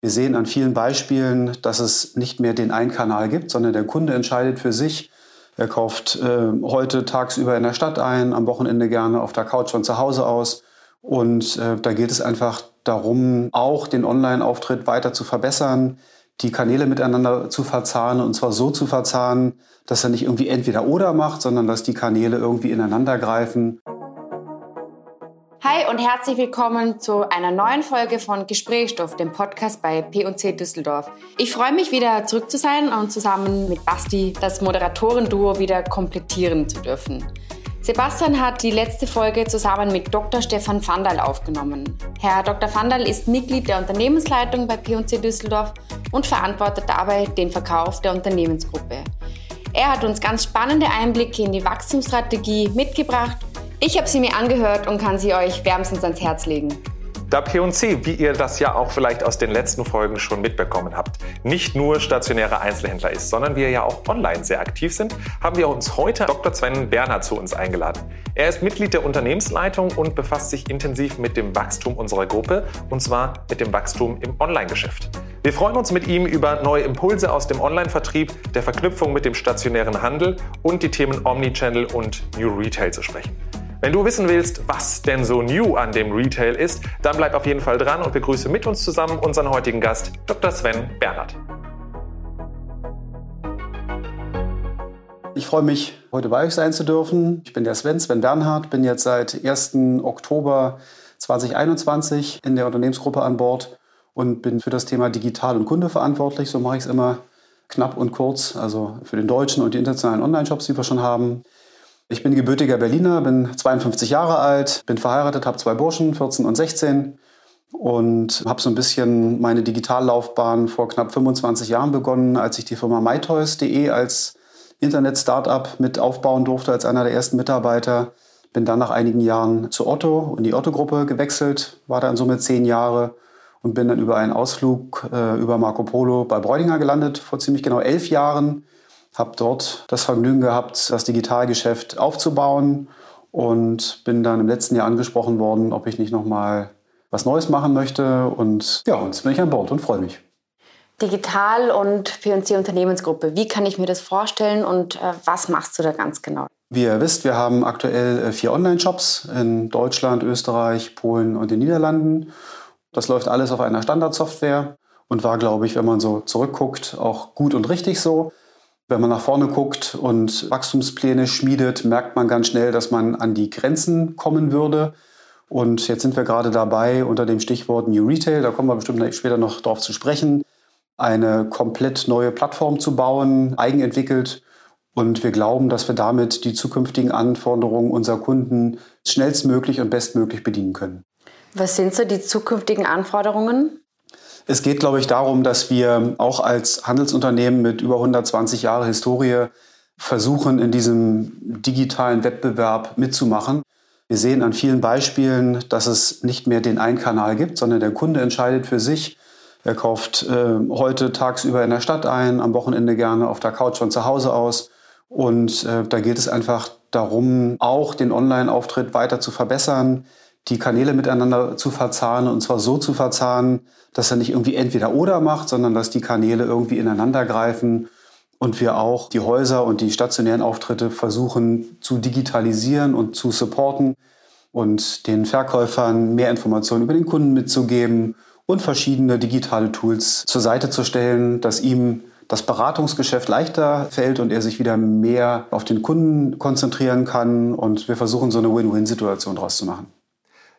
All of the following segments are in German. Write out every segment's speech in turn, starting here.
Wir sehen an vielen Beispielen, dass es nicht mehr den einen Kanal gibt, sondern der Kunde entscheidet für sich. Er kauft äh, heute tagsüber in der Stadt ein, am Wochenende gerne auf der Couch von zu Hause aus. Und äh, da geht es einfach darum, auch den Online-Auftritt weiter zu verbessern, die Kanäle miteinander zu verzahnen und zwar so zu verzahnen, dass er nicht irgendwie entweder oder macht, sondern dass die Kanäle irgendwie ineinander greifen. Hi und herzlich willkommen zu einer neuen Folge von Gesprächsstoff, dem Podcast bei P&C Düsseldorf. Ich freue mich wieder zurück zu sein und zusammen mit Basti das Moderatorenduo wieder komplettieren zu dürfen. Sebastian hat die letzte Folge zusammen mit Dr. Stefan Vandal aufgenommen. Herr Dr. Vandal ist Mitglied der Unternehmensleitung bei P&C Düsseldorf und verantwortet dabei den Verkauf der Unternehmensgruppe. Er hat uns ganz spannende Einblicke in die Wachstumsstrategie mitgebracht ich habe sie mir angehört und kann sie euch wärmstens ans Herz legen. Da P&C, wie ihr das ja auch vielleicht aus den letzten Folgen schon mitbekommen habt, nicht nur stationäre Einzelhändler ist, sondern wir ja auch online sehr aktiv sind, haben wir uns heute Dr. Sven Bernhard zu uns eingeladen. Er ist Mitglied der Unternehmensleitung und befasst sich intensiv mit dem Wachstum unserer Gruppe, und zwar mit dem Wachstum im Online-Geschäft. Wir freuen uns mit ihm über neue Impulse aus dem Online-Vertrieb, der Verknüpfung mit dem stationären Handel und die Themen Omnichannel und New Retail zu sprechen. Wenn du wissen willst, was denn so new an dem Retail ist, dann bleib auf jeden Fall dran und begrüße mit uns zusammen unseren heutigen Gast, Dr. Sven Bernhard. Ich freue mich, heute bei euch sein zu dürfen. Ich bin der Sven, Sven Bernhard, bin jetzt seit 1. Oktober 2021 in der Unternehmensgruppe an Bord und bin für das Thema Digital und Kunde verantwortlich. So mache ich es immer knapp und kurz, also für den deutschen und die internationalen Online-Shops, die wir schon haben. Ich bin gebürtiger Berliner, bin 52 Jahre alt, bin verheiratet, habe zwei Burschen, 14 und 16 und habe so ein bisschen meine Digitallaufbahn vor knapp 25 Jahren begonnen, als ich die Firma mytoys.de als Internet-Startup mit aufbauen durfte als einer der ersten Mitarbeiter. Bin dann nach einigen Jahren zu Otto in die Otto-Gruppe gewechselt, war dann somit zehn Jahre und bin dann über einen Ausflug äh, über Marco Polo bei Bräudinger gelandet vor ziemlich genau elf Jahren habe dort das Vergnügen gehabt, das Digitalgeschäft aufzubauen und bin dann im letzten Jahr angesprochen worden, ob ich nicht noch mal was Neues machen möchte. Und ja, jetzt bin ich an Bord und freue mich. Digital und P&C Unternehmensgruppe. Wie kann ich mir das vorstellen und äh, was machst du da ganz genau? Wie ihr wisst, wir haben aktuell äh, vier Online-Shops in Deutschland, Österreich, Polen und den Niederlanden. Das läuft alles auf einer Standardsoftware und war, glaube ich, wenn man so zurückguckt, auch gut und richtig so. Wenn man nach vorne guckt und Wachstumspläne schmiedet, merkt man ganz schnell, dass man an die Grenzen kommen würde. Und jetzt sind wir gerade dabei, unter dem Stichwort New Retail, da kommen wir bestimmt später noch drauf zu sprechen, eine komplett neue Plattform zu bauen, eigenentwickelt. Und wir glauben, dass wir damit die zukünftigen Anforderungen unserer Kunden schnellstmöglich und bestmöglich bedienen können. Was sind so die zukünftigen Anforderungen? Es geht, glaube ich, darum, dass wir auch als Handelsunternehmen mit über 120 Jahre Historie versuchen, in diesem digitalen Wettbewerb mitzumachen. Wir sehen an vielen Beispielen, dass es nicht mehr den einen Kanal gibt, sondern der Kunde entscheidet für sich. Er kauft äh, heute tagsüber in der Stadt ein, am Wochenende gerne auf der Couch von zu Hause aus. Und äh, da geht es einfach darum, auch den Online-Auftritt weiter zu verbessern, die Kanäle miteinander zu verzahnen und zwar so zu verzahnen, dass er nicht irgendwie entweder oder macht, sondern dass die Kanäle irgendwie ineinander greifen und wir auch die Häuser und die stationären Auftritte versuchen zu digitalisieren und zu supporten und den Verkäufern mehr Informationen über den Kunden mitzugeben und verschiedene digitale Tools zur Seite zu stellen, dass ihm das Beratungsgeschäft leichter fällt und er sich wieder mehr auf den Kunden konzentrieren kann. Und wir versuchen so eine Win-Win-Situation daraus zu machen.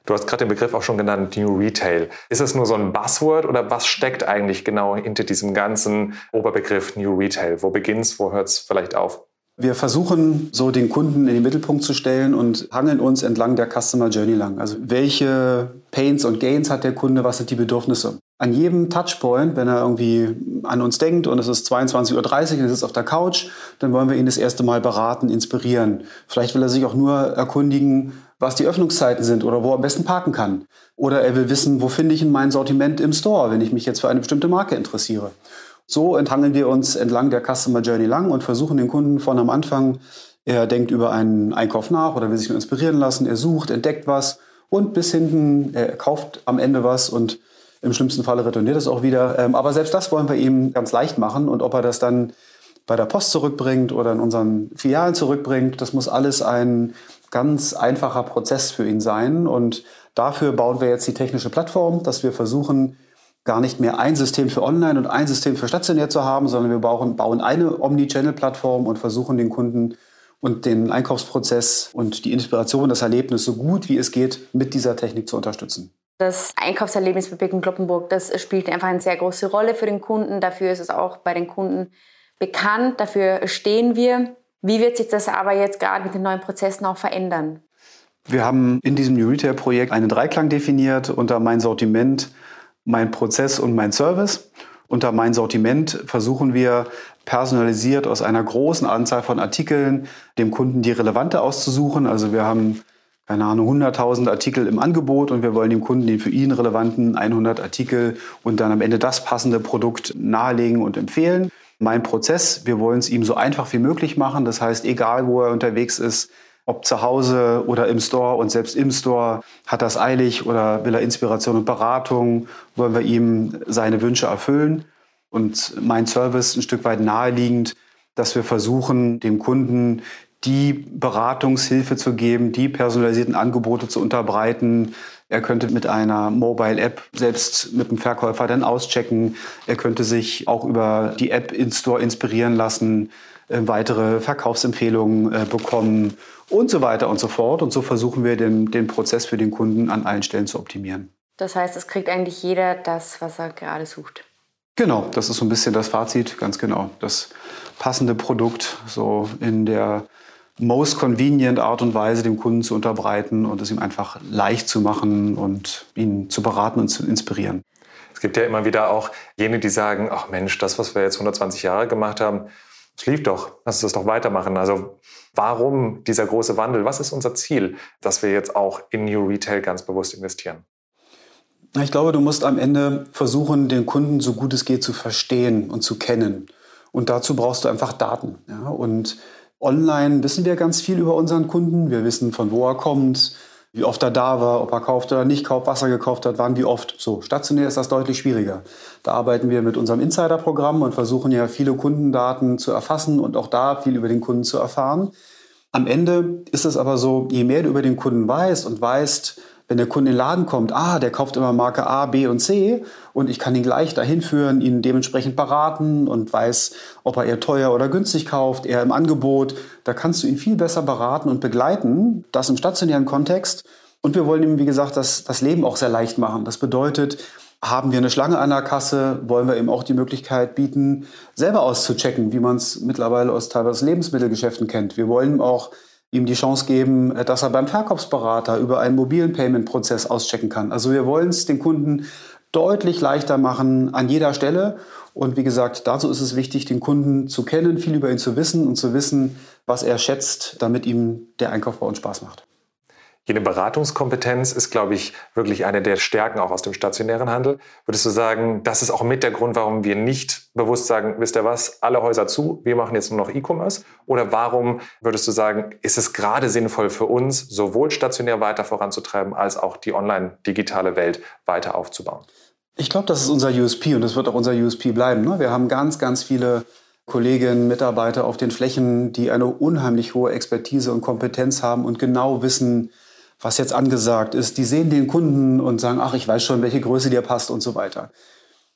Du hast gerade den Begriff auch schon genannt, New Retail. Ist es nur so ein Buzzword oder was steckt eigentlich genau hinter diesem ganzen Oberbegriff New Retail? Wo beginnt es, wo hört es vielleicht auf? Wir versuchen so den Kunden in den Mittelpunkt zu stellen und hangeln uns entlang der Customer Journey lang. Also welche Pains und Gains hat der Kunde, was sind die Bedürfnisse? An jedem Touchpoint, wenn er irgendwie an uns denkt und es ist 22.30 Uhr und er sitzt auf der Couch, dann wollen wir ihn das erste Mal beraten, inspirieren. Vielleicht will er sich auch nur erkundigen, was die Öffnungszeiten sind oder wo er am besten parken kann. Oder er will wissen, wo finde ich in mein Sortiment im Store, wenn ich mich jetzt für eine bestimmte Marke interessiere. So enthangeln wir uns entlang der Customer Journey lang und versuchen den Kunden von am Anfang, er denkt über einen Einkauf nach oder will sich nur inspirieren lassen, er sucht, entdeckt was und bis hinten, er kauft am Ende was und Im schlimmsten Falle retourniert es auch wieder. Ähm, aber selbst das wollen wir ihm ganz leicht machen. Und ob er das dann bei der Post zurückbringt oder in unseren Filialen zurückbringt, das muss alles ein ganz einfacher Prozess für ihn sein. Und dafür bauen wir jetzt die technische Plattform, dass wir versuchen, gar nicht mehr ein System für Online und ein System für stationär zu haben, sondern wir bauen, bauen eine Omni-Channel-Plattform und versuchen den Kunden und den Einkaufsprozess und die Inspiration, das Erlebnis so gut wie es geht mit dieser Technik zu unterstützen. Das Einkaufserlebnis bei Birken Kloppenburg, das spielt einfach eine sehr große Rolle für den Kunden. Dafür ist es auch bei den Kunden bekannt, dafür stehen wir. Wie wird sich das aber jetzt gerade mit den neuen Prozessen auch verändern? Wir haben in diesem New Retail Projekt einen Dreiklang definiert unter mein Sortiment, mein Prozess und mein Service. Unter mein Sortiment versuchen wir personalisiert aus einer großen Anzahl von Artikeln dem Kunden die relevante auszusuchen. Also wir haben keine Ahnung, 100.000 Artikel im Angebot und wir wollen dem Kunden den für ihn relevanten 100 Artikel und dann am Ende das passende Produkt nahelegen und empfehlen. Mein Prozess, wir wollen es ihm so einfach wie möglich machen. Das heißt, egal wo er unterwegs ist, ob zu Hause oder im Store und selbst im Store hat das eilig oder will er Inspiration und Beratung, wollen wir ihm seine Wünsche erfüllen. Und mein Service ein Stück weit naheliegend, dass wir versuchen, dem Kunden die Beratungshilfe zu geben, die personalisierten Angebote zu unterbreiten. Er könnte mit einer Mobile-App selbst mit dem Verkäufer dann auschecken. Er könnte sich auch über die App in Store inspirieren lassen, äh, weitere Verkaufsempfehlungen äh, bekommen und so weiter und so fort. Und so versuchen wir den, den Prozess für den Kunden an allen Stellen zu optimieren. Das heißt, es kriegt eigentlich jeder das, was er gerade sucht. Genau, das ist so ein bisschen das Fazit, ganz genau. Das passende Produkt so in der most convenient Art und Weise dem Kunden zu unterbreiten und es ihm einfach leicht zu machen und ihn zu beraten und zu inspirieren. Es gibt ja immer wieder auch jene, die sagen, ach Mensch, das, was wir jetzt 120 Jahre gemacht haben, es lief doch, lass uns das doch weitermachen. Also warum dieser große Wandel? Was ist unser Ziel, dass wir jetzt auch in New Retail ganz bewusst investieren? Ich glaube, du musst am Ende versuchen, den Kunden so gut es geht zu verstehen und zu kennen. Und dazu brauchst du einfach Daten. Ja? Und Online wissen wir ganz viel über unseren Kunden. Wir wissen, von wo er kommt, wie oft er da war, ob er kauft oder nicht kauft, was er gekauft hat, wann, wie oft. So, stationär ist das deutlich schwieriger. Da arbeiten wir mit unserem Insider-Programm und versuchen ja viele Kundendaten zu erfassen und auch da viel über den Kunden zu erfahren. Am Ende ist es aber so, je mehr du über den Kunden weißt und weißt, wenn der Kunde in den Laden kommt, ah, der kauft immer Marke A, B und C und ich kann ihn gleich dahin führen, ihn dementsprechend beraten und weiß, ob er eher teuer oder günstig kauft, eher im Angebot. Da kannst du ihn viel besser beraten und begleiten, das im stationären Kontext. Und wir wollen ihm, wie gesagt, das, das Leben auch sehr leicht machen. Das bedeutet, haben wir eine Schlange an der Kasse, wollen wir ihm auch die Möglichkeit bieten, selber auszuchecken, wie man es mittlerweile aus teilweise Lebensmittelgeschäften kennt. Wir wollen auch ihm die Chance geben, äh, dass er beim Verkaufsberater über einen mobilen Payment-Prozess auschecken kann. Also wir wollen es den Kunden deutlich leichter machen an jeder Stelle. Und wie gesagt, dazu ist es wichtig, den Kunden zu kennen, viel über ihn zu wissen und zu wissen, was er schätzt, damit ihm der Einkauf bei uns Spaß macht. Jene Beratungskompetenz ist, glaube ich, wirklich eine der Stärken auch aus dem stationären Handel. Würdest du sagen, das ist auch mit der Grund, warum wir nicht bewusst sagen, wisst ihr was, alle Häuser zu, wir machen jetzt nur noch E-Commerce? Oder warum würdest du sagen, ist es gerade sinnvoll für uns, sowohl stationär weiter voranzutreiben, als auch die online-digitale Welt weiter aufzubauen? Ich glaube, das ist unser USP und das wird auch unser USP bleiben. Ne? Wir haben ganz, ganz viele Kolleginnen, Mitarbeiter auf den Flächen, die eine unheimlich hohe Expertise und Kompetenz haben und genau wissen, was jetzt angesagt ist. Die sehen den Kunden und sagen, ach, ich weiß schon, welche Größe dir passt und so weiter.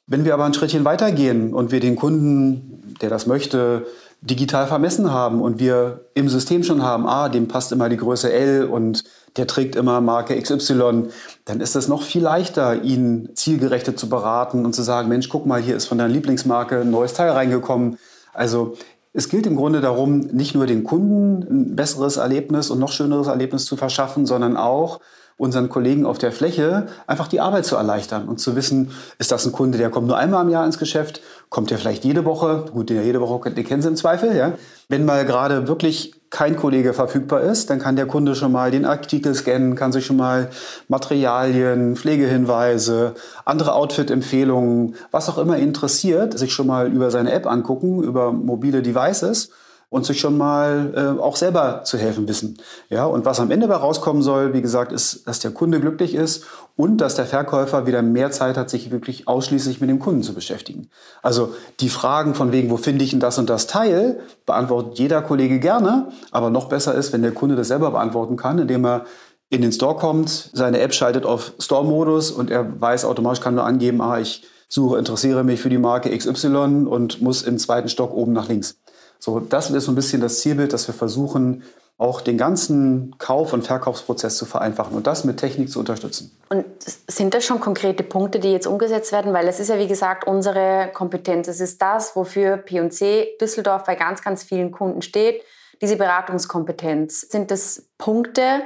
Wenn wir aber ein Schrittchen weitergehen und wir den Kunden, der das möchte, digital vermessen haben und wir im System schon haben, ah, dem passt immer die Größe L und der trägt immer Marke XY, dann ist es noch viel leichter, ihn zielgerechtet zu beraten und zu sagen, Mensch, guck mal, hier ist von deiner Lieblingsmarke ein neues Teil reingekommen. Also es gilt im Grunde darum, nicht nur den Kunden ein besseres Erlebnis und noch schöneres Erlebnis zu verschaffen, sondern auch unseren Kollegen auf der Fläche einfach die Arbeit zu erleichtern und zu wissen, ist das ein Kunde, der kommt nur einmal im Jahr ins Geschäft, kommt der vielleicht jede Woche, gut, den ja jede Woche, den kennen Sie im Zweifel, ja. Wenn mal gerade wirklich kein Kollege verfügbar ist, dann kann der Kunde schon mal den Artikel scannen, kann sich schon mal Materialien, Pflegehinweise, andere Outfit-Empfehlungen, was auch immer interessiert, sich schon mal über seine App angucken, über mobile Devices und sich schon mal äh, auch selber zu helfen wissen. Ja, und was am Ende dabei rauskommen soll, wie gesagt, ist, dass der Kunde glücklich ist und dass der Verkäufer wieder mehr Zeit hat, sich wirklich ausschließlich mit dem Kunden zu beschäftigen. Also die Fragen von wegen, wo finde ich denn das und das Teil, beantwortet jeder Kollege gerne, aber noch besser ist, wenn der Kunde das selber beantworten kann, indem er in den Store kommt, seine App schaltet auf Store-Modus und er weiß automatisch, kann nur angeben, ah, ich suche, interessiere mich für die Marke XY und muss im zweiten Stock oben nach links. So, das ist so ein bisschen das Zielbild, dass wir versuchen, auch den ganzen Kauf- und Verkaufsprozess zu vereinfachen und das mit Technik zu unterstützen. Und sind das schon konkrete Punkte, die jetzt umgesetzt werden? Weil es ist ja, wie gesagt, unsere Kompetenz. Es ist das, wofür P&C Düsseldorf bei ganz, ganz vielen Kunden steht, diese Beratungskompetenz. Sind das Punkte,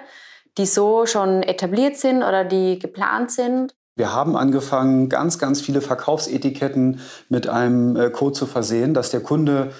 die so schon etabliert sind oder die geplant sind? Wir haben angefangen, ganz, ganz viele Verkaufsetiketten mit einem äh, Code zu versehen, dass der Kunde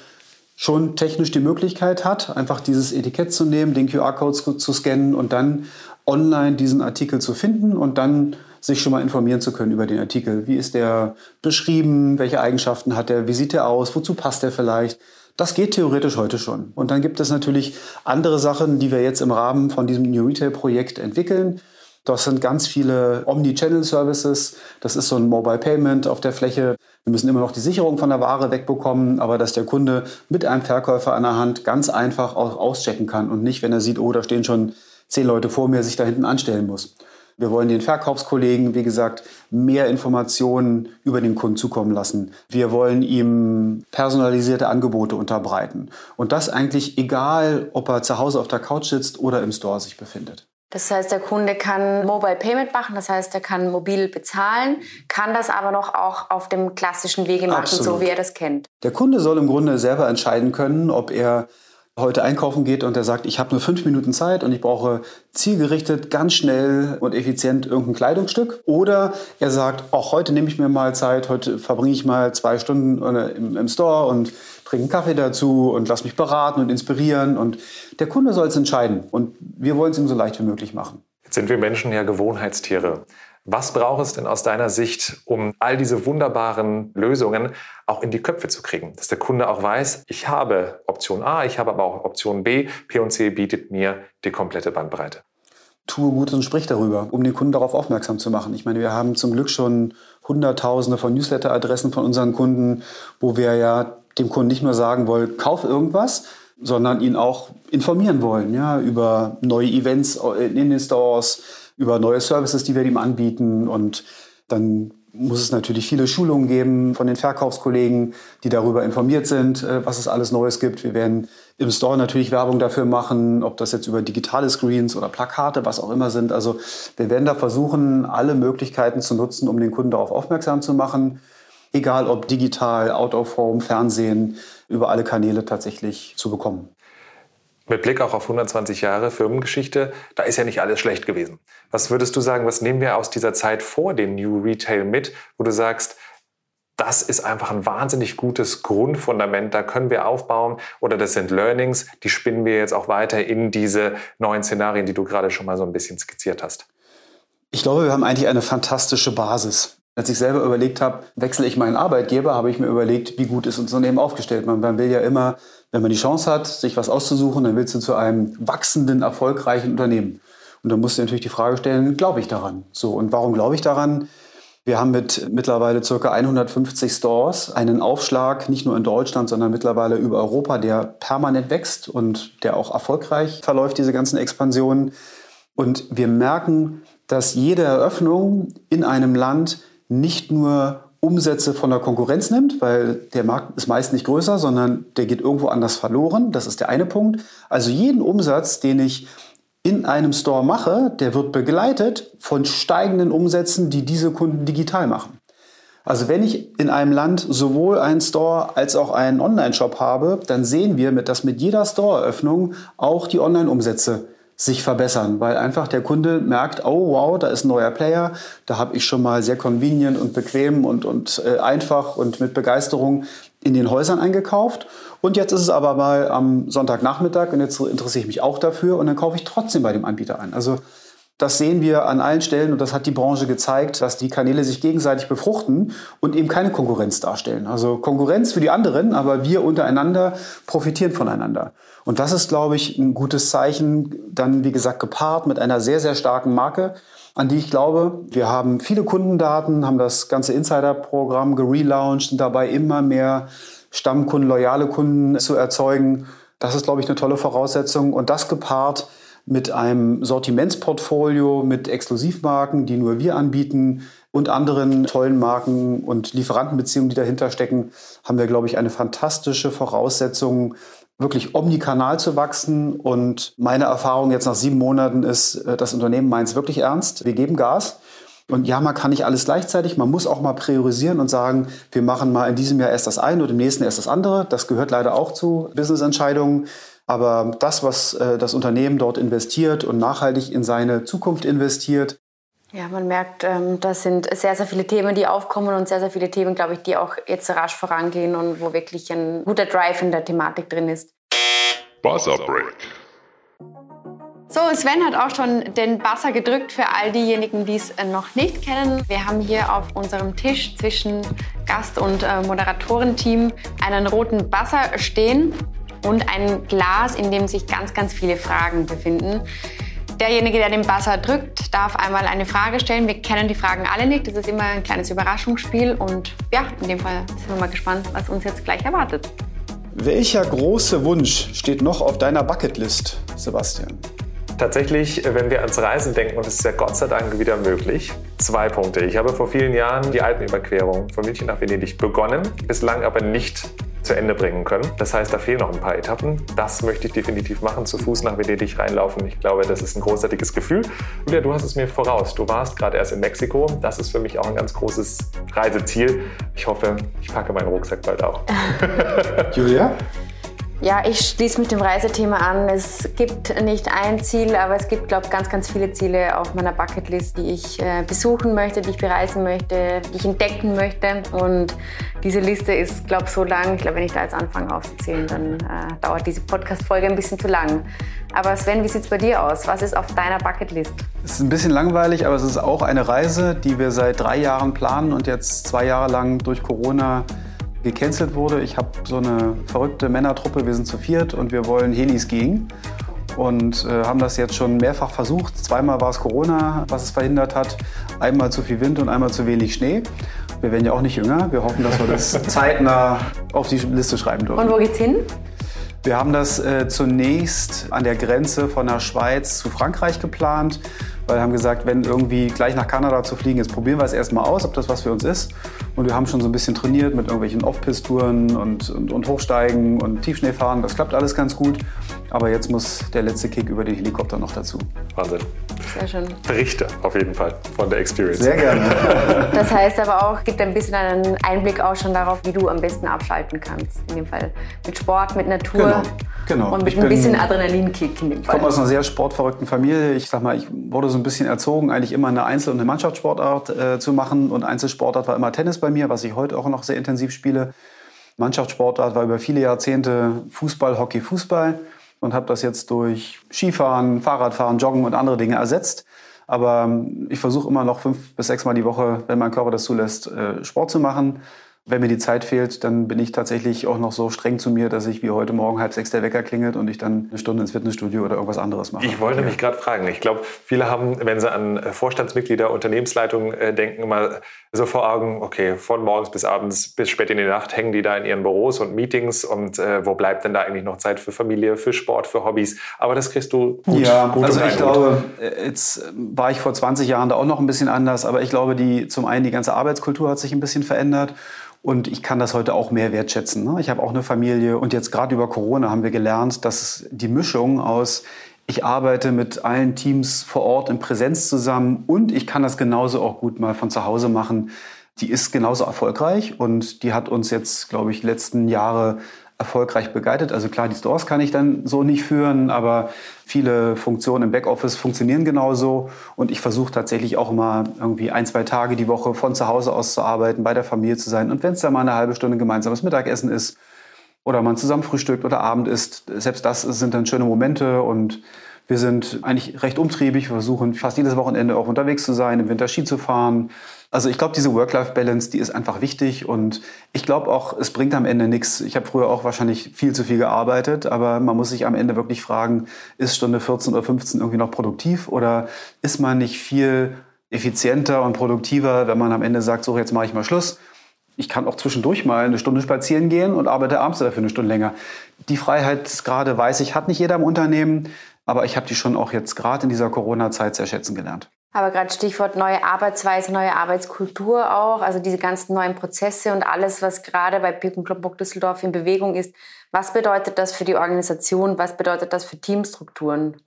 schon technisch die Möglichkeit hat, einfach dieses Etikett zu nehmen, den QR-Code zu, scannen und dann online diesen Artikel zu finden und dann sich schon mal informieren zu können über den Artikel. Wie ist der beschrieben? Welche Eigenschaften hat er? Wie sieht er aus? Wozu passt er vielleicht? Das geht theoretisch heute schon. Und dann gibt es natürlich andere Sachen, die wir jetzt im Rahmen von diesem New Retail Projekt entwickeln. Das sind ganz viele Omni-Channel-Services. Das ist so ein Mobile Payment auf der Fläche. Wir müssen immer noch die Sicherung von der Ware wegbekommen, aber dass der Kunde mit einem Verkäufer an der Hand ganz einfach auch auschecken kann und nicht, wenn er sieht, oh, da stehen schon zehn Leute vor mir, sich da hinten anstellen muss. Wir wollen den Verkaufskollegen, wie gesagt, mehr Informationen über den Kunden zukommen lassen. Wir wollen ihm personalisierte Angebote unterbreiten. Und das eigentlich egal, ob er zu Hause auf der Couch sitzt oder im Store sich befindet. Das heißt, der Kunde kann Mobile Payment machen, das heißt, er kann mobil bezahlen, kann das aber noch auch auf dem klassischen Wege machen, Absolut. so wie er das kennt. Der Kunde soll im Grunde selber entscheiden können, ob er heute einkaufen geht und er sagt, ich habe nur fünf Minuten Zeit und ich brauche zielgerichtet, ganz schnell und effizient irgendein Kleidungsstück. Oder er sagt, auch heute nehme ich mir mal Zeit, heute verbringe ich mal zwei Stunden äh, im, im Store und trinke einen Kaffee dazu und lass mich beraten und inspirieren. Und der Kunde soll es entscheiden und wir wollen es ihm so leicht wie möglich machen. Jetzt sind wir Menschen ja Gewohnheitstiere. Was braucht es denn aus deiner Sicht, um all diese wunderbaren Lösungen auch in die Köpfe zu kriegen? Dass der Kunde auch weiß, ich habe Option A, ich habe aber auch Option B. P&C bietet mir die komplette Bandbreite. Tue Gutes und sprich darüber, um den Kunden darauf aufmerksam zu machen. Ich meine, wir haben zum Glück schon Hunderttausende von Newsletter-Adressen von unseren Kunden, wo wir ja dem Kunden nicht nur sagen wollen, kauf irgendwas, sondern ihn auch informieren wollen, ja, über neue Events in den Stores, über neue Services, die wir ihm anbieten. Und dann muss es natürlich viele Schulungen geben von den Verkaufskollegen, die darüber informiert sind, äh, was es alles Neues gibt. Wir werden im Store natürlich Werbung dafür machen, ob das jetzt über digitale Screens oder Plakate, was auch immer sind. Also wir werden da versuchen, alle Möglichkeiten zu nutzen, um den Kunden darauf aufmerksam zu machen. Egal ob digital, out of home, Fernsehen, über alle Kanäle tatsächlich zu bekommen mit Blick auch auf 120 Jahre Firmengeschichte, da ist ja nicht alles schlecht gewesen. Was würdest du sagen, was nehmen wir aus dieser Zeit vor dem New Retail mit, wo du sagst, das ist einfach ein wahnsinnig gutes Grundfundament, da können wir aufbauen oder das sind Learnings, die spinnen wir jetzt auch weiter in diese neuen Szenarien, die du gerade schon mal so ein bisschen skizziert hast. Ich glaube, wir haben eigentlich eine fantastische Basis. Als ich selber überlegt habe, wechsle ich meinen Arbeitgeber, habe ich mir überlegt, wie gut ist unser Unternehmen aufgestellt. Man, man will ja immer wenn man die Chance hat, sich was auszusuchen, dann willst du zu einem wachsenden, erfolgreichen Unternehmen. Und dann musst du natürlich die Frage stellen, glaube ich daran? So, und warum glaube ich daran? Wir haben mit mittlerweile ca. 150 Stores einen Aufschlag, nicht nur in Deutschland, sondern mittlerweile über Europa, der permanent wächst und der auch erfolgreich verläuft, diese ganzen Expansionen. Und wir merken, dass jede Eröffnung in einem Land nicht nur Umsätze von der Konkurrenz nimmt, weil der Markt ist meist nicht größer, sondern der geht irgendwo anders verloren. Das ist der eine Punkt. Also jeden Umsatz, den ich in einem Store mache, der wird begleitet von steigenden Umsätzen, die diese Kunden digital machen. Also wenn ich in einem Land sowohl einen Store als auch einen Online-Shop habe, dann sehen wir, dass mit jeder Store-Eröffnung auch die Online-Umsätze sich verbessern, weil einfach der Kunde merkt, oh wow, da ist ein neuer Player, da habe ich schon mal sehr convenient und bequem und, und äh, einfach und mit Begeisterung in den Häusern eingekauft. Und jetzt ist es aber mal am Sonntagnachmittag und jetzt interessiere ich mich auch dafür und dann kaufe ich trotzdem bei dem Anbieter ein. Also Das sehen wir an allen Stellen und das hat die Branche gezeigt, dass die Kanäle sich gegenseitig befruchten und eben keine Konkurrenz darstellen. Also Konkurrenz für die anderen, aber wir untereinander profitieren voneinander. Und das ist, glaube ich, ein gutes Zeichen, dann wie gesagt gepaart mit einer sehr, sehr starken Marke, an die ich glaube. Wir haben viele Kundendaten, haben das ganze Insider-Programm gelauncht, sind dabei immer mehr Stammkunden, loyale Kunden zu erzeugen. Das ist, glaube ich, eine tolle Voraussetzung. Und das gepaart mit einem Sortimentsportfolio, mit Exklusivmarken, die nur wir anbieten und anderen tollen Marken und Lieferantenbeziehungen, die dahinter stecken, haben wir, glaube ich, eine fantastische Voraussetzung, wirklich omnikanal zu wachsen. Und meine Erfahrung jetzt nach sieben Monaten ist, äh, das Unternehmen meint es wirklich ernst. Wir geben Gas. Und ja, man kann nicht alles gleichzeitig. Man muss auch mal priorisieren und sagen, wir machen mal in diesem Jahr erst das eine und im nächsten erst das andere. Das gehört leider auch zu Business-Entscheidungen. Aber das, was äh, das Unternehmen dort investiert und nachhaltig in seine Zukunft investiert, ja, man merkt, ähm, das sind sehr, sehr viele Themen, die aufkommen und sehr, sehr viele Themen, glaube ich, die auch jetzt rasch vorangehen und wo wirklich ein guter Drive in der Thematik drin ist. Buzzer Break. So, Sven hat auch schon den Buzzer gedrückt für all diejenigen, die es noch nicht kennen. Wir haben hier auf unserem Tisch zwischen Gast- und äh, Moderatorenteam einen roten Buzzer stehen und ein Glas, in dem sich ganz, ganz viele Fragen befinden. Derjenige, der den Buzzer drückt, darf einmal eine Frage stellen. Wir kennen die Fragen alle nicht. Das ist immer ein kleines Überraschungsspiel. Und ja, in dem Fall sind wir mal gespannt, was uns jetzt gleich erwartet. Welcher große Wunsch steht noch auf deiner Bucketlist, Sebastian? Tatsächlich, wenn wir ans Reisen denken, und es ist ja Gott sei Dank wieder möglich, zwei Punkte. Ich habe vor vielen Jahren die Alpenüberquerung von München nach Venedig begonnen, bislang aber nicht zu Ende bringen können. Das heißt, da fehlen noch ein paar Etappen. Das möchte ich definitiv machen, zu Fuß nach Venedig reinlaufen. Ich glaube, das ist ein großartiges Gefühl. Julia, du hast es mir voraus. Du warst gerade erst in Mexiko. Das ist für mich auch ein ganz großes Reiseziel. Ich hoffe, ich packe meinen Rucksack bald auch. Julia? Ja, ich schließe mit dem Reisethema an. Es gibt nicht ein Ziel, aber es gibt, glaube ich, ganz, ganz viele Ziele auf meiner Bucketlist, die ich äh, besuchen möchte, die ich bereisen möchte, die ich entdecken möchte. Und diese Liste ist, glaube ich, so lang. Ich glaube, wenn ich da jetzt anfange aufzuzählen, dann äh, dauert diese Podcast-Folge ein bisschen zu lang. Aber Sven, wie sieht es bei dir aus? Was ist auf deiner Bucketlist? Es ist ein bisschen langweilig, aber es ist auch eine Reise, die wir seit drei Jahren planen und jetzt zwei Jahre lang durch Corona gecancelt wurde. Ich habe so eine verrückte Männertruppe, wir sind zu viert und wir wollen Heliskiing und äh, haben das jetzt schon mehrfach versucht. Zweimal war es Corona, was es verhindert hat. Einmal zu viel Wind und einmal zu wenig Schnee. Wir werden ja auch nicht jünger. Wir hoffen, dass wir das zeitnah auf die Liste schreiben dürfen. Und wo geht's hin? Wir haben das äh, zunächst an der Grenze von der Schweiz zu Frankreich geplant weil wir haben gesagt, wenn irgendwie gleich nach Kanada zu fliegen ist, probieren wir es erstmal aus, ob das was für uns ist. Und wir haben schon so ein bisschen trainiert mit irgendwelchen Off-Pist-Touren und, und, und, Hochsteigen und Tiefschneefahren. Das klappt alles ganz gut. Aber jetzt muss der letzte Kick über den Helikopter noch dazu. Wahnsinn. Sehr schön. Berichte auf jeden Fall von der Experience. Sehr gerne. das heißt aber auch, gibt ein bisschen einen Einblick auch schon darauf, wie du am besten abschalten kannst. In dem Fall mit Sport, mit Natur. Genau. Genau. Und mit ich ein bisschen Adrenalinkick in dem Fall. Ich komme aus einer sehr sportverrückten Familie. Ich sag mal, ich wurde so ein bisschen erzogen, eigentlich immer eine Einzel- und eine Mannschaftssportart äh, zu machen. Und Einzelsportart war immer Tennis bei mir, was ich heute auch noch sehr intensiv spiele. Mannschaftssportart war über viele Jahrzehnte Fußball, Hockey, Fußball und habe das jetzt durch Skifahren, Fahrradfahren, Joggen und andere Dinge ersetzt. Aber ähm, ich versuche immer noch fünf bis sechs Mal die Woche, wenn mein Körper das zulässt, äh, Sport zu machen. Wenn mir die Zeit fehlt, dann bin ich tatsächlich auch noch so streng zu mir, dass ich wie heute Morgen halb sechs der Wecker klingelt und ich dann eine Stunde ins Fitnessstudio oder irgendwas anderes mache. Ich wollte mich gerade fragen. Ich glaube, viele haben, wenn sie an Vorstandsmitglieder, Unternehmensleitungen äh, denken, immer so vor Augen, okay, von morgens bis abends bis spät in die Nacht hängen die da in ihren Büros und Meetings und äh, wo bleibt denn da eigentlich noch Zeit für Familie, für Sport, für Hobbys? Aber das kriegst du gut. Ja, gut also ich glaube, äh, jetzt war ich vor 20 Jahren da auch noch ein bisschen anders, aber ich glaube, die zum einen die ganze Arbeitskultur hat sich ein bisschen verändert. Und ich kann das heute auch mehr wertschätzen. Ne? Ich habe auch eine Familie und jetzt gerade über Corona haben wir gelernt, dass die Mischung aus ich arbeite mit allen Teams vor Ort in Präsenz zusammen und ich kann das genauso auch gut mal von zu Hause machen. Die ist genauso erfolgreich und die hat uns jetzt, glaube ich, letzten Jahre erfolgreich begleitet. Also klar, die Stores kann ich dann so nicht führen, aber viele Funktionen im Backoffice funktionieren genauso. Und ich versuche tatsächlich auch immer irgendwie ein, zwei Tage die Woche von zu Hause aus zu arbeiten, bei der Familie zu sein. Und wenn es dann mal eine halbe Stunde gemeinsames Mittagessen ist oder man zusammen frühstückt oder Abend isst, selbst das sind dann schöne Momente und Wir sind eigentlich recht umtriebig, wir versuchen fast jedes Wochenende auch unterwegs zu sein, im Winter Ski zu fahren. Also ich glaube, diese Work-Life-Balance, die ist einfach wichtig und ich glaube auch, es bringt am Ende nichts. Ich habe früher auch wahrscheinlich viel zu viel gearbeitet, aber man muss sich am Ende wirklich fragen, ist Stunde 14 oder 15 irgendwie noch produktiv oder ist man nicht viel effizienter und produktiver, wenn man am Ende sagt, so jetzt mache ich mal Schluss. Ich kann auch zwischendurch mal eine Stunde spazieren gehen und arbeite abends dafür eine Stunde länger. Die Freiheit gerade weiß ich, hat nicht jeder im Unternehmen, aber ich habe die schon auch jetzt gerade in dieser Corona-Zeit sehr schätzen gelernt. Aber gerade Stichwort neue Arbeitsweise, neue Arbeitskultur auch, also diese ganzen neuen Prozesse und alles, was gerade bei Pick Kloppenburg Düsseldorf in Bewegung ist. Was bedeutet das für die Organisation? Was bedeutet das für Teamstrukturen?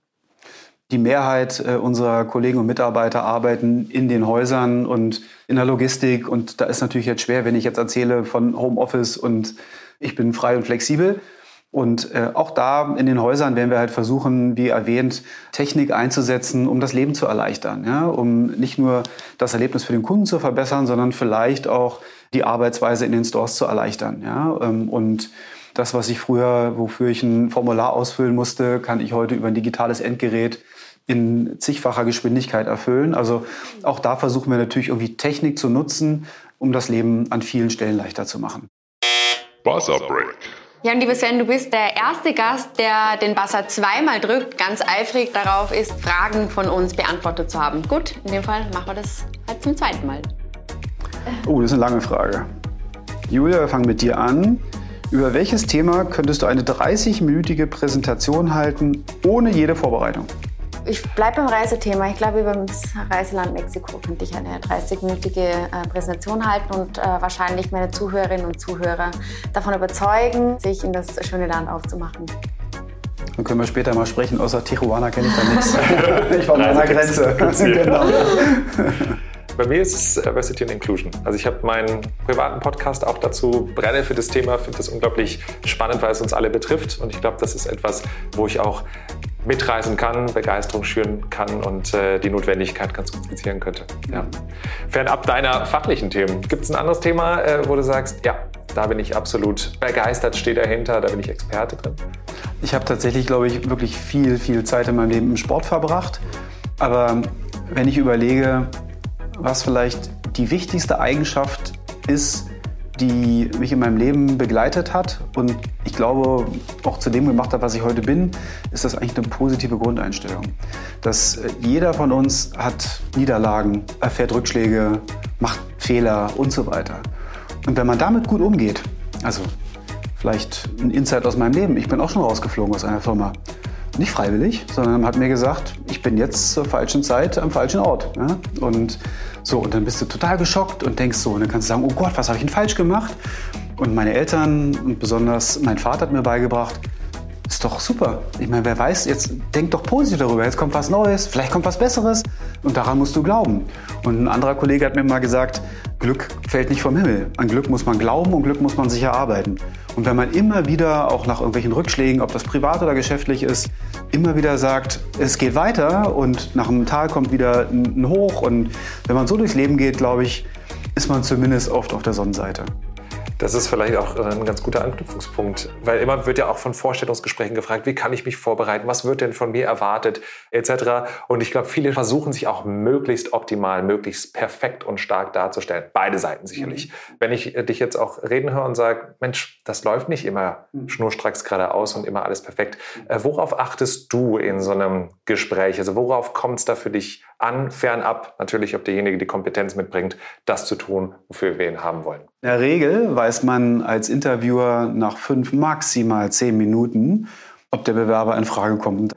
Die Mehrheit äh, unserer Kollegen und Mitarbeiter arbeiten in den Häusern und in der Logistik. Und da ist natürlich jetzt schwer, wenn ich jetzt erzähle von Homeoffice und ich bin frei und flexibel. Und äh, auch da in den Häusern werden wir halt versuchen, wie erwähnt, Technik einzusetzen, um das Leben zu erleichtern. Ja? Um nicht nur das Erlebnis für den Kunden zu verbessern, sondern vielleicht auch die Arbeitsweise in den Stores zu erleichtern. Ja? Ähm, und das, was ich früher, wofür ich ein Formular ausfüllen musste, kann ich heute über ein digitales Endgerät in zigfacher Geschwindigkeit erfüllen. Also auch da versuchen wir natürlich irgendwie Technik zu nutzen, um das Leben an vielen Stellen leichter zu machen. Buzzer Break. Ja, und liebe Sven, du bist der erste Gast, der den Buzzer zweimal drückt, ganz eifrig darauf ist, Fragen von uns beantwortet zu haben. Gut, in dem Fall machen wir das halt zum zweiten Mal. Oh, das ist eine lange Frage. Julia, wir fangen mit dir an. Über welches Thema könntest du eine 30-minütige Präsentation halten, ohne jede Vorbereitung? Ich bleibe beim Reisethema. Ich glaube, über das Reiseland Mexiko könnte ich eine 30-minütige äh, Präsentation halten und äh, wahrscheinlich meine Zuhörerinnen und Zuhörer davon überzeugen, sich in das schöne Land aufzumachen. Dann können wir später mal sprechen. Außer Tijuana kenne ich da nichts. ich war an der Grenze. genau. Bei mir ist es Diversity and Inclusion. Also ich habe meinen privaten Podcast auch dazu, brenne für das Thema, finde das unglaublich spannend, weil es uns alle betrifft. Und ich glaube, das ist etwas, wo ich auch mitreisen kann, Begeisterung schüren kann und äh, die Notwendigkeit ganz gut skizzieren könnte. Ja. Fernab deiner fachlichen Themen, gibt es ein anderes Thema, äh, wo du sagst, ja, da bin ich absolut begeistert, stehe dahinter, da bin ich Experte drin? Ich habe tatsächlich, glaube ich, wirklich viel, viel Zeit in meinem Leben im Sport verbracht. Aber wenn ich überlege, was vielleicht die wichtigste Eigenschaft ist, die mich in meinem Leben begleitet hat und ich glaube auch zu dem gemacht hat, was ich heute bin, ist das eigentlich eine positive Grundeinstellung. Dass äh, jeder von uns hat Niederlagen, erfährt Rückschläge, macht Fehler und so weiter. Und wenn man damit gut umgeht, also vielleicht ein Insight aus meinem Leben, ich bin auch schon rausgeflogen aus einer Firma. Nicht freiwillig, sondern hat mir gesagt, ich bin jetzt zur falschen Zeit am falschen Ort. Ja? Und so, und dann bist du total geschockt und denkst so, und dann kannst du sagen, oh Gott, was habe ich denn falsch gemacht? Und meine Eltern und besonders mein Vater hat mir beigebracht, ist doch super. Ich meine, wer weiß, jetzt denk doch positiv darüber. Jetzt kommt was Neues, vielleicht kommt was Besseres und daran musst du glauben. Und ein anderer Kollege hat mir mal gesagt, Glück fällt nicht vom Himmel. An Glück muss man glauben und Glück muss man sich erarbeiten. Und wenn man immer wieder, auch nach irgendwelchen Rückschlägen, ob das privat oder geschäftlich ist, immer wieder sagt, es geht weiter und nach einem Tal kommt wieder ein Hoch. Und wenn man so durchs Leben geht, glaube ich, ist man zumindest oft auf der Sonnenseite. Das ist vielleicht auch äh, ein ganz guter Anknüpfungspunkt, weil immer wird ja auch von Vorstellungsgesprächen gefragt, wie kann ich mich vorbereiten, was wird denn von mir erwartet, etc. Und ich glaube, viele versuchen sich auch möglichst optimal, möglichst perfekt und stark darzustellen. Beide Seiten sicherlich. Mhm. Wenn ich äh, dich jetzt auch reden höre und sage, Mensch, das läuft nicht immer mhm. schnurstracks geradeaus und immer alles perfekt. Äh, worauf achtest du in so einem Gespräch? Also worauf kommt es da für dich an, fernab natürlich, ob derjenige die Kompetenz mitbringt, das zu tun, wofür wir ihn haben wollen. In der Regel weiß man als Interviewer nach fünf, maximal zehn Minuten, ob der Bewerber in Frage kommt.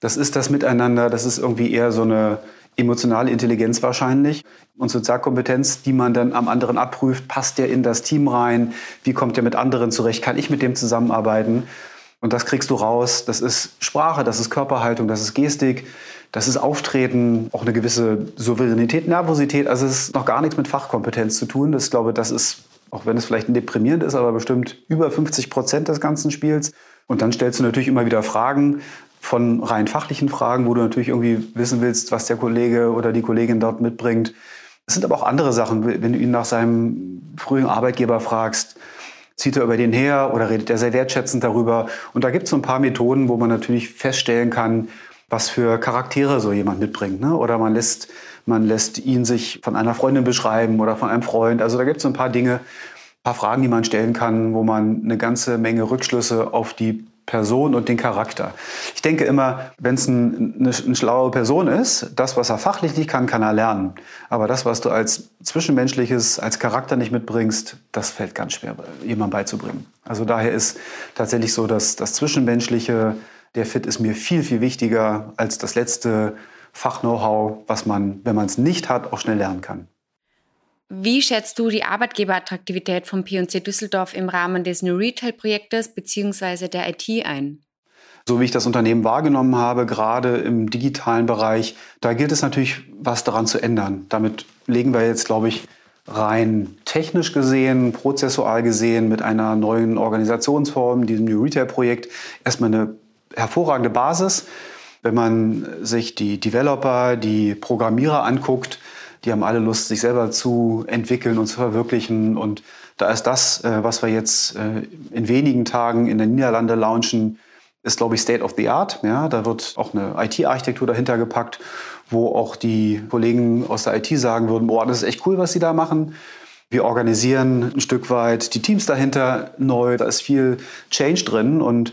Das ist das Miteinander, das ist irgendwie eher so eine emotionale Intelligenz wahrscheinlich und Sozialkompetenz, die man dann am anderen abprüft. Passt der in das Team rein? Wie kommt der mit anderen zurecht? Kann ich mit dem zusammenarbeiten? Und das kriegst du raus. Das ist Sprache, das ist Körperhaltung, das ist Gestik. Das ist Auftreten, auch eine gewisse Souveränität, Nervosität. Also es ist noch gar nichts mit Fachkompetenz zu tun. Das, glaube das ist, auch wenn es vielleicht deprimierend ist, aber bestimmt über 50 Prozent des ganzen Spiels. Und dann stellst du natürlich immer wieder Fragen von rein fachlichen Fragen, wo du natürlich irgendwie wissen willst, was der Kollege oder die Kollegin dort mitbringt. Es sind aber auch andere Sachen, wenn du ihn nach seinem frühen Arbeitgeber fragst, zieht er über den her oder redet er sehr wertschätzend darüber. Und da gibt es so ein paar Methoden, wo man natürlich feststellen kann, was für Charaktere so jemand mitbringt. Ne? Oder man lässt, man lässt ihn sich von einer Freundin beschreiben oder von einem Freund. Also da gibt es so ein paar Dinge, ein paar Fragen, die man stellen kann, wo man eine ganze Menge Rückschlüsse auf die Person und den Charakter. Ich denke immer, wenn es ein, eine, eine, schlaue Person ist, das, was er fachlich nicht kann, kann er lernen. Aber das, was du als Zwischenmenschliches, als Charakter nicht mitbringst, das fällt ganz schwer, jemandem beizubringen. Also daher ist tatsächlich so, dass das Zwischenmenschliche, der Fit ist mir viel, viel wichtiger als das letzte Fach-Know-how, was man, wenn man es nicht hat, auch schnell lernen kann. Wie schätzt du die Arbeitgeberattraktivität von P&C Düsseldorf im Rahmen des New Retail Projektes bzw. der IT ein? So wie ich das Unternehmen wahrgenommen habe, gerade im digitalen Bereich, da gilt es natürlich, was daran zu ändern. Damit legen wir jetzt, glaube ich, rein technisch gesehen, prozessual gesehen mit einer neuen Organisationsform, diesem New Retail Projekt, erstmal eine hervorragende Basis. Wenn man sich die Developer, die Programmierer anguckt, die haben alle Lust, sich selber zu entwickeln und zu verwirklichen. Und da ist das, äh, was wir jetzt äh, in wenigen Tagen in der Niederlande launchen, ist, glaube ich, State of the Art. Ja, da wird auch eine IT-Architektur dahinter gepackt, wo auch die Kollegen aus der IT sagen würden, boah, das ist echt cool, was sie da machen. Wir organisieren ein Stück weit die Teams dahinter neu. Da ist viel Change drin und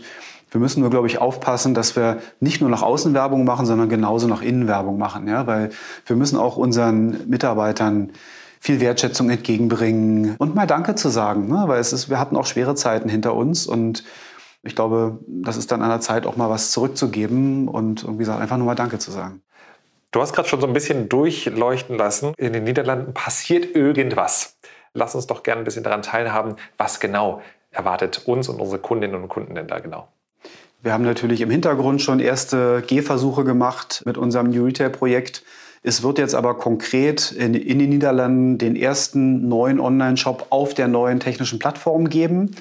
wir müssen nur, glaube ich, aufpassen, dass wir nicht nur nach außen Werbung machen, sondern genauso nach innen Werbung machen. Ja? Weil wir müssen auch unseren Mitarbeitern viel Wertschätzung entgegenbringen und mal Danke zu sagen. Ne? Weil es ist, wir hatten auch schwere Zeiten hinter uns und ich glaube, das ist dann an der Zeit, auch mal was zurückzugeben und wie gesagt, einfach nur mal Danke zu sagen. Du hast gerade schon so ein bisschen durchleuchten lassen. In den Niederlanden passiert irgendwas. Lass uns doch gerne ein bisschen daran teilhaben, was genau erwartet uns und unsere Kundinnen und Kunden denn da genau. Wir haben natürlich im Hintergrund schon erste Gehversuche gemacht mit unserem New Retail-Projekt. Es wird jetzt aber konkret in, in den Niederlanden den ersten neuen Online-Shop auf der neuen technischen Plattform geben.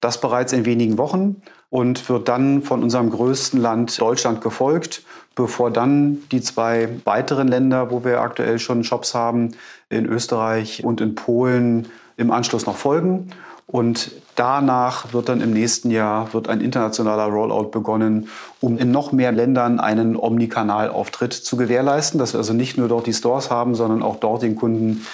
Das bereits in wenigen Wochen und wird dann von unserem größten Land Deutschland gefolgt, bevor dann die zwei weiteren Länder, wo wir aktuell schon Shops haben, in Österreich und in Polen im Anschluss noch folgen. Und danach wird dann im nächsten Jahr wird ein internationaler Rollout begonnen, um in noch mehr Ländern einen Omnikanalauftritt zu gewährleisten, dass wir also nicht nur dort die Stores haben, sondern auch dort den Kunden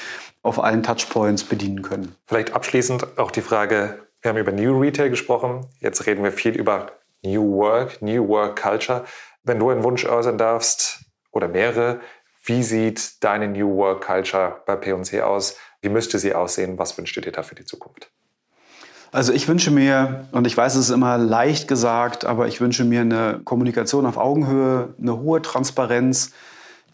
auf allen Touchpoints bedienen können. Vielleicht abschließend auch die Frage, wir haben über New Retail gesprochen, jetzt reden wir viel über New Work, New Work Culture. Wenn du einen Wunsch äußern darfst oder mehrere, wie sieht deine New Work Culture bei P&C aus? Wie müsste sie aussehen? Was wünschst du dir da für die Zukunft? Also ich wünsche mir, und ich weiß, es ist immer leicht gesagt, aber ich wünsche mir eine Kommunikation auf Augenhöhe, eine hohe Transparenz.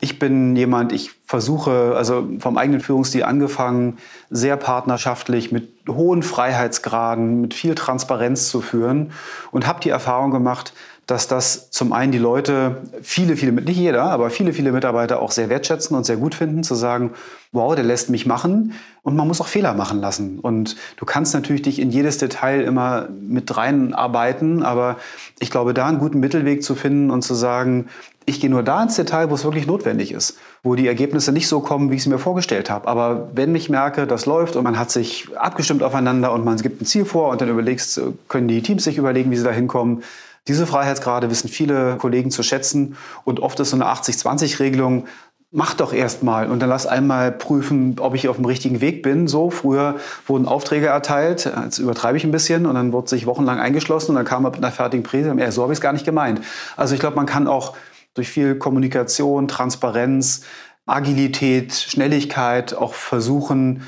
Ich bin jemand, ich versuche, also vom eigenen Führungsstil angefangen, sehr partnerschaftlich mit hohen Freiheitsgraden, mit viel Transparenz zu führen und habe die Erfahrung gemacht, dass das zum einen die Leute, viele, viele, nicht jeder, aber viele, viele Mitarbeiter auch sehr wertschätzen und sehr gut finden, zu sagen, wow, der lässt mich machen und man muss auch Fehler machen lassen. Und du kannst natürlich dich in jedes Detail immer mit reinarbeiten, aber ich glaube, da einen guten Mittelweg zu finden und zu sagen, ich gehe nur da ins Detail, wo es wirklich notwendig ist, wo die Ergebnisse nicht so kommen, wie ich es mir vorgestellt habe. Aber wenn ich merke, das läuft und man hat sich abgestimmt aufeinander und man gibt ein Ziel vor und dann überlegst, können die Teams sich überlegen, wie sie da hinkommen, diese Freiheitsgrade wissen viele Kollegen zu schätzen und oft ist so eine 80-20-Regelung, mach doch erst mal und dann lass einmal prüfen, ob ich auf dem richtigen Weg bin. So, früher wurden Aufträge erteilt, jetzt übertreibe ich ein bisschen und dann wurde sich wochenlang eingeschlossen und dann kam man mit einer fertigen Präse. Ja, so habe ich es gar nicht gemeint. Also ich glaube, man kann auch durch viel Kommunikation, Transparenz, Agilität, Schnelligkeit auch versuchen,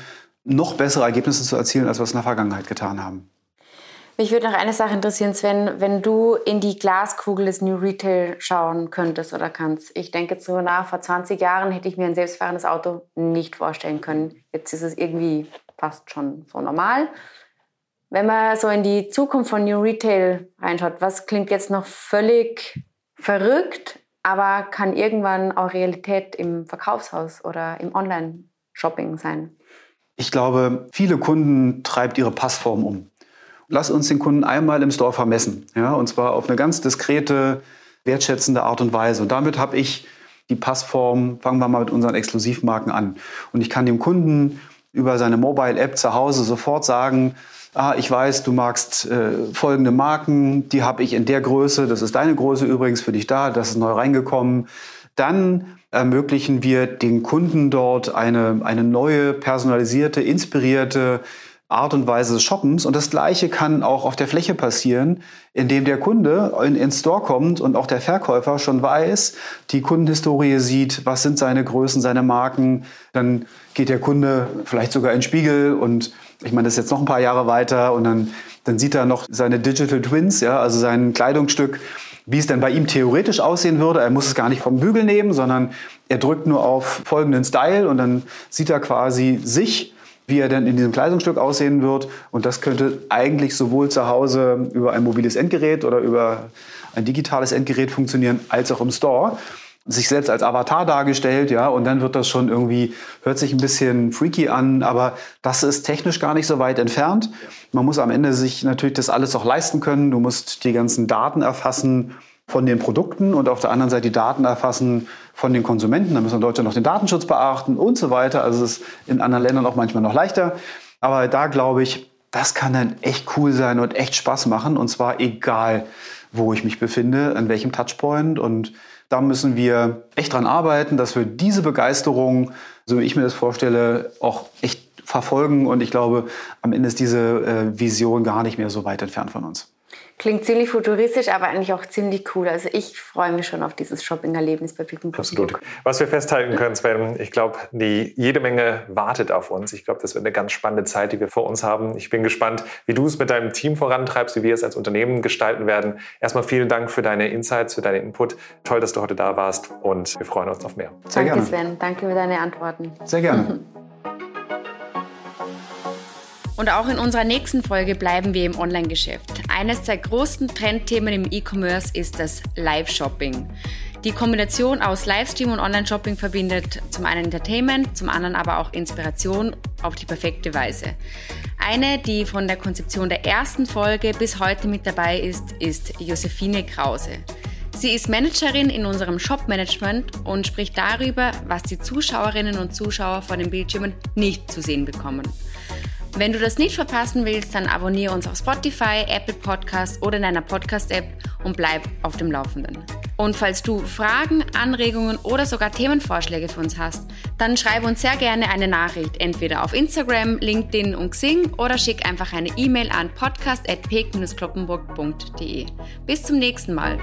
noch bessere Ergebnisse zu erzielen, als wir es in der Vergangenheit getan haben. Mich würde noch eine Sache interessieren, Sven, wenn du in die Glaskugel des New Retail schauen könntest oder kannst. Ich denke so nach, vor 20 Jahren hätte ich mir ein selbstfahrendes Auto nicht vorstellen können. Jetzt ist es irgendwie fast schon so normal. Wenn man so in die Zukunft von New Retail reinschaut, was klingt jetzt noch völlig verrückt, aber kann irgendwann auch Realität im Verkaufshaus oder im Online-Shopping sein? Ich glaube, viele Kunden treibt ihre Passform um lass uns den Kunden einmal im Store vermessen. Ja, und zwar auf eine ganz diskrete, wertschätzende Art und Weise. Und damit habe ich die Passform, fangen wir mal mit unseren Exklusivmarken an. Und ich kann dem Kunden über seine Mobile-App zu Hause sofort sagen, ah, ich weiß, du magst äh, folgende Marken, die habe ich in der Größe, das ist deine Größe übrigens für dich da, das ist neu reingekommen. Dann ermöglichen wir den Kunden dort eine, eine neue, personalisierte, inspirierte Art und Weise des Shoppens. Und das Gleiche kann auch auf der Fläche passieren, indem der Kunde in den Store kommt und auch der Verkäufer schon weiß, die Kundenhistorie sieht, was sind seine Größen, seine Marken. Dann geht der Kunde vielleicht sogar in den Spiegel und ich meine, das ist jetzt noch ein paar Jahre weiter und dann, dann sieht er noch seine Digital Twins, ja, also sein Kleidungsstück, wie es denn bei ihm theoretisch aussehen würde. Er muss es gar nicht vom Bügel nehmen, sondern er drückt nur auf folgenden Style und dann sieht er quasi sich wie er denn in diesem Kleidungsstück aussehen wird. Und das könnte eigentlich sowohl zu Hause über ein mobiles Endgerät oder über ein digitales Endgerät funktionieren, als auch im Store sich selbst als Avatar dargestellt, ja, und dann wird das schon irgendwie, hört sich ein bisschen freaky an, aber das ist technisch gar nicht so weit entfernt. Man muss am Ende sich natürlich das alles auch leisten können. Du musst die ganzen Daten erfassen von den Produkten und auf der anderen Seite die Daten erfassen von den Konsumenten. Da müssen wir in Deutschland noch den Datenschutz beachten und so weiter. Also es ist in anderen Ländern auch manchmal noch leichter. Aber da glaube ich, das kann dann echt cool sein und echt Spaß machen. Und zwar egal, wo ich mich befinde, an welchem Touchpoint. Und da müssen wir echt dran arbeiten, dass wir diese Begeisterung, so wie ich mir das vorstelle, auch echt verfolgen. Und ich glaube, am Ende ist diese äh, Vision gar nicht mehr so weit entfernt von uns. Klingt ziemlich futuristisch, aber eigentlich auch ziemlich cool. Also ich freue mich schon auf dieses Shopping-Erlebnis bei Pick Absolut. Was wir festhalten können, Sven, ich glaube, die jede Menge wartet auf uns. Ich glaube, das wird eine ganz spannende Zeit, die wir vor uns haben. Ich bin gespannt, wie du es mit deinem Team vorantreibst, wie wir es als Unternehmen gestalten werden. Erstmal vielen Dank für deine Insights, für deinen Input. Toll, dass du heute da warst und wir freuen uns auf mehr. Sehr Danke, gerne. Sven. Danke für deine Antworten. Sehr gerne. Und auch in unserer nächsten Folge bleiben wir im Online-Geschäft. Eines der größten Trendthemen im E-Commerce ist das Live-Shopping. Die Kombination aus Livestream und Online-Shopping verbindet zum einen Entertainment, zum anderen aber auch Inspiration auf die perfekte Weise. Eine, die von der Konzeption der ersten Folge bis heute mit dabei ist, ist Josephine Krause. Sie ist Managerin in unserem Shop-Management und spricht darüber, was die Zuschauerinnen und Zuschauer vor den Bildschirmen nicht zu sehen bekommen. Wenn du das nicht verpassen willst, dann abonniere uns auf Spotify, Apple Podcast oder in deiner Podcast-App und bleib auf dem Laufenden. Und falls du Fragen, Anregungen oder sogar Themenvorschläge für uns hast, dann schreib uns sehr gerne eine Nachricht, entweder auf Instagram, LinkedIn und Xing oder schick einfach eine E-Mail an podcast.peek-kloppenburg.de. Bis zum nächsten Mal.